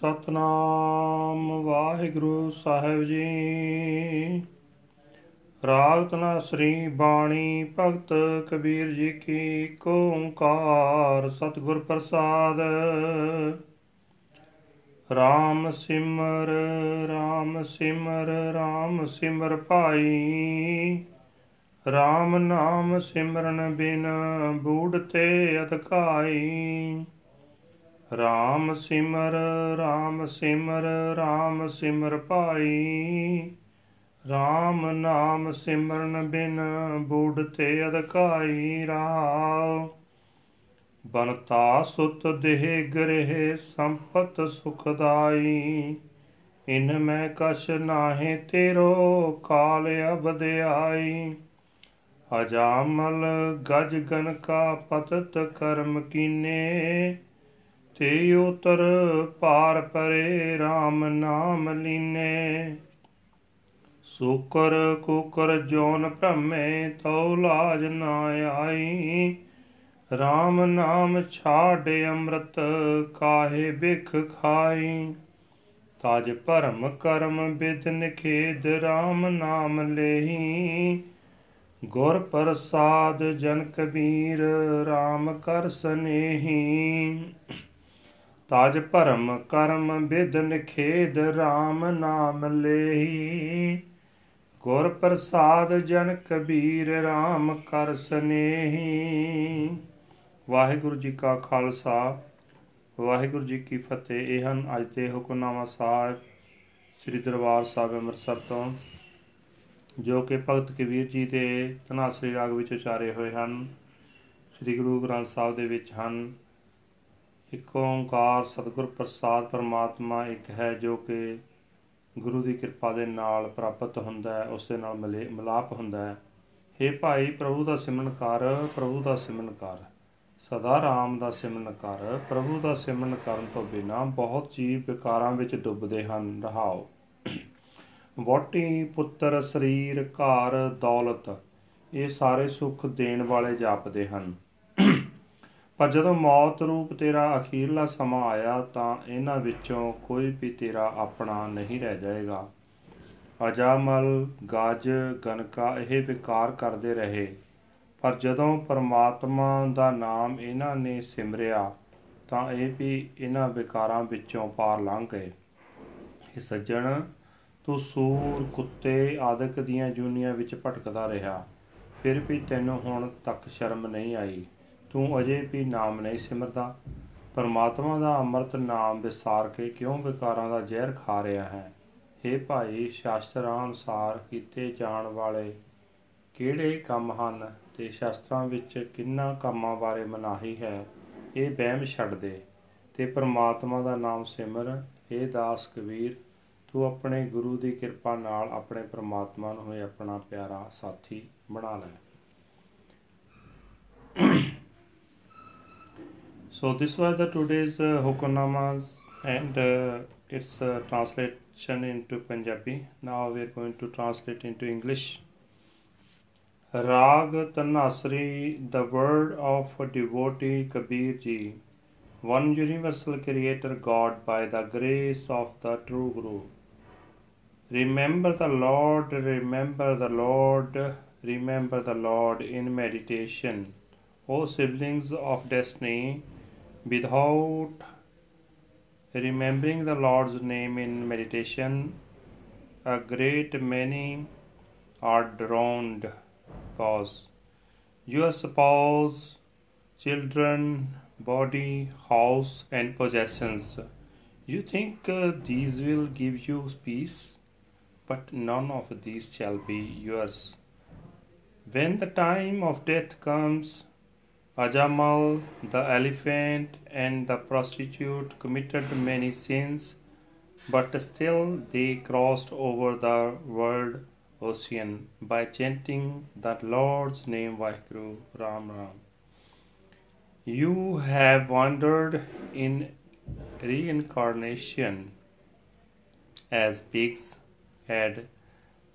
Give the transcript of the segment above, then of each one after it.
ਸਤਨਾਮ ਵਾਹਿਗੁਰੂ ਸਾਹਿਬ ਜੀ। ਰਾਗ ਤਨਾ ਸ੍ਰੀ ਬਾਣੀ ਭਗਤ ਕਬੀਰ ਜੀ ਕੀ ਏਕ ਓੰਕਾਰ ਸਤਿਗੁਰ ਪ੍ਰਸਾਦ। RAM ਸਿਮਰ RAM ਸਿਮਰ RAM ਸਿਮਰ ਭਾਈ। RAM ਨਾਮ ਸਿਮਰਨ ਬਿਨ ਬੂੜ ਤੇ ਅਧਕਾਈ। RAM ਸਿਮਰ RAM ਸਿਮਰ RAM ਸਿਮਰ ਭਾਈ। RAM ਨਾਮ ਸਿਮਰਨ ਬਿਨ ਬੂੜ ਤੇ ਅਧਕਾਈ ਰਾਵ। ਬਨਤਾ ਸੁਤ ਦੇਹ ਗ੍ਰਹਿ ਸੰਪਤ ਸੁਖਦਾਈ ਇਨ ਮੈਂ ਕਛ ਨਾਹੀ ਤੇਰੋ ਕਾਲ ਅਬਦਿਆਈ ਅਜਾਮਲ ਗਜ ਗਨ ਕਾ ਪਤਤ ਕਰਮ ਕੀਨੇ। ਤੇ ਉਤਰ ਪਾਰ ਪਰੇ RAM ਨਾਮ ਲੀਨੇ। ਸੂਕਰ ਕੁਕਰ ਜੋਨ ਭ੍ਰਮੇ ਤਉ ਲਾਜ ਨਾ ਆਈ। RAM ਨਾਮ ਛਾੜ ਅੰਮ੍ਰਿਤ ਕਾਹੇ ਬਿਖ ਖਾਈ। ਤਾਜ ਭਰਮ ਕਰਮ ਬਿਦ ਨਿਖੇਦ RAM ਨਾਮ ਲੇਹੀ। ਗੁਰ ਪ੍ਰਸਾਦ ਜਨ ਕਬੀਰ RAM ਕਰ ਸਨੇਹੀ। ਤਾਜ ਭਰਮ ਕਰਮ ਬਿਦ ਨਿਖੇਦ RAM ਨਾਮ ਲੇਹੀ। ਗੁਰ ਪ੍ਰਸਾਦ ਜਨ ਕਬੀਰ RAM ਕਰ ਸਨੇਹੀ ਵਾਹਿਗੁਰੂ ਜੀ ਕਾ ਖਾਲਸਾ, ਵਾਹਿਗੁਰੂ ਜੀ ਕੀ ਫਤਿਹ। ਇਹ ਹਨ ਅੱਜ ਦੇ ਹੁਕਮਨਾਮਾ ਸਾਹਿਬ ਸ੍ਰੀ ਦਰਬਾਰ ਸਾਹਿਬ ਅੰਮ੍ਰਿਤਸਰ ਤੋਂ, ਜੋ ਕਿ ਭਗਤ ਕਬੀਰ ਜੀ ਦੇ ਧਨਾਸਰੀ ਰਾਗ ਵਿੱਚ ਉਚਾਰੇ ਹੋਏ ਹਨ। ਸ੍ਰੀ ਗੁਰੂ ਗ੍ਰੰਥ ਸਾਹਿਬ ਦੇ ਵਿੱਚ ਹਨ। ਇੱਕ ਓੰਕਾਰ ਸਤਿਗੁਰ ਪ੍ਰਸਾਦ ਪਰਮਾਤਮਾ ਇੱਕ ਹੈ ਜੋ ਕਿ ਗੁਰੂ ਦੀ ਕਿਰਪਾ ਦੇ ਨਾਲ ਪ੍ਰਾਪਤ ਹੁੰਦਾ ਹੈ, ਉਸ ਦੇ ਨਾਲ ਮਿਲੇ ਮਿਲਾਪ ਹੁੰਦਾ ਹੈ। हे ਭਾਈ, ਪ੍ਰਭੂ ਦਾ ਸਿਮਰਨ ਕਰ, ਪ੍ਰਭੂ ਦਾ ਸਿਮਰਨ ਕਰ। ਸਦਾ ਰਾਮ ਦਾ ਸਿਮਰਨ ਕਰ, ਪ੍ਰਭੂ ਦਾ ਸਿਮਰਨ ਕਰਨ ਤੋਂ ਬਿਨਾ ਬਹੁਤ ਜੀਵ ਵਿਕਾਰਾਂ ਵਿੱਚ ਡੁੱਬਦੇ ਹਨ। ਰਹਾਓ। ਵੋਟੀ ਪੁੱਤਰ, ਸਰੀਰ, ਘਰ, ਦੌਲਤ, ਇਹ ਸਾਰੇ ਸੁੱਖ ਦੇਣ ਵਾਲੇ ਜਾਪਦੇ ਹਨ। ਪਰ ਜਦੋਂ ਮੌਤ ਰੂਪ ਤੇਰਾ ਅਖੀਰਲਾ ਸਮਾਂ ਆਇਆ ਤਾਂ ਇਹਨਾਂ ਵਿੱਚੋਂ ਕੋਈ ਵੀ ਤੇਰਾ ਆਪਣਾ ਨਹੀਂ ਰਹਿ ਜਾਏਗਾ। ਅਜਾਮਲ ਗਜ ਗਨਕਾ ਇਹ ਵਿਕਾਰ ਕਰਦੇ ਰਹੇ। ਪਰ ਜਦੋਂ ਪਰਮਾਤਮਾ ਦਾ ਨਾਮ ਇਹਨਾਂ ਨੇ ਸਿਮਰਿਆ ਤਾਂ ਇਹ ਵੀ ਇਹਨਾਂ ਵਿਕਾਰਾਂ ਵਿੱਚੋਂ ਪਾਰ ਲੰਘ ਗਏ। ਇਹ ਸੱਜਣ, ਤੂੰ ਸੂਰ, ਕੁੱਤੇ, ਆਦਿਕ ਦੀਆਂ ਜੂਨੀਆਂ ਵਿੱਚ ਭਟਕਦਾ ਰਿਹਾ। ਫਿਰ ਵੀ ਤੈਨੂੰ ਹੁਣ ਤੱਕ ਸ਼ਰਮ ਨਹੀਂ ਆਈ। ਤੂੰ ਅਜੇ ਵੀ ਨਾਮ ਨਹੀਂ ਸਿਮਰਦਾ। ਪਰਮਾਤਮਾ ਦਾ ਅੰਮ੍ਰਿਤ ਨਾਮ ਵਿਸਾਰ ਕੇ ਕਿਉਂ ਵਿਕਾਰਾਂ ਦਾ ਜ਼ਹਿਰ ਖਾ ਰਿਹਾ ਹੈ? हे ਭਾਈ, ਸ਼ਾਸਤਰਾਂ ਅਨੁਸਾਰ ਕੀਤੇ ਜਾਣ ਵਾਲੇ ਕਿਹੜੇ ਕੰਮ ਹਨ ਤੇ ਸ਼ਾਸਤਰਾਂ ਵਿੱਚ ਕਿੰਨਾ ਕੰਮਾਂ ਬਾਰੇ ਮਨਾਹੀ ਹੈ, ਇਹ ਵਹਿਮ ਛੱਡ ਦੇ। ਤੇ ਪਰਮਾਤਮਾ ਦਾ ਨਾਮ ਸਿਮਰ हे ਦਾਸ ਕਬੀਰ, ਤੂੰ ਆਪਣੇ ਗੁਰੂ ਦੀ ਕਿਰਪਾ ਨਾਲ ਆਪਣੇ ਪਰਮਾਤਮਾ ਨੂੰ ਹੀ ਆਪਣਾ ਪਿਆਰਾ ਸਾਥੀ ਬਣਾ ਲੈ। So this was the today's uh, Hukunamas and uh, its uh, translation into Punjabi. Now we are going to translate into English. Rag Tanasri, the word of a devotee Kabir Ji, one universal creator God by the grace of the true Guru. Remember the Lord, remember the Lord, remember the Lord in meditation. O siblings of destiny, without remembering the Lord's name in meditation, a great many are drowned. Cause your spouse, children, body, house, and possessions. You think uh, these will give you peace, but none of these shall be yours. When the time of death comes, Ajamal, the elephant, and the prostitute committed many sins, but still they crossed over the world ocean by chanting the Lord's name Vaheguru Ram Ram. You have wandered in reincarnation as pigs and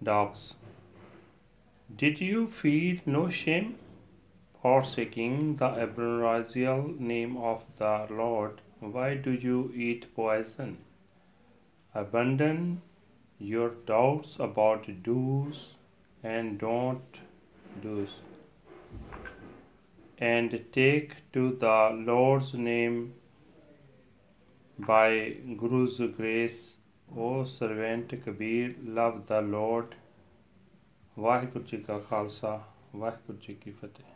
dogs. Did you feel no shame? forsaking the ambrosial name of the Lord, why do you eat poison? abandon your doubts about do's and don't do's and take to the Lord's name by Guru's grace, O servant Kabir, love the Lord. Waheguru ji ਕਾ ਖਾਲਸਾ ਵਾਹਿਗੁਰੂ ਜੀ ਕੀ ਫਤਿਹ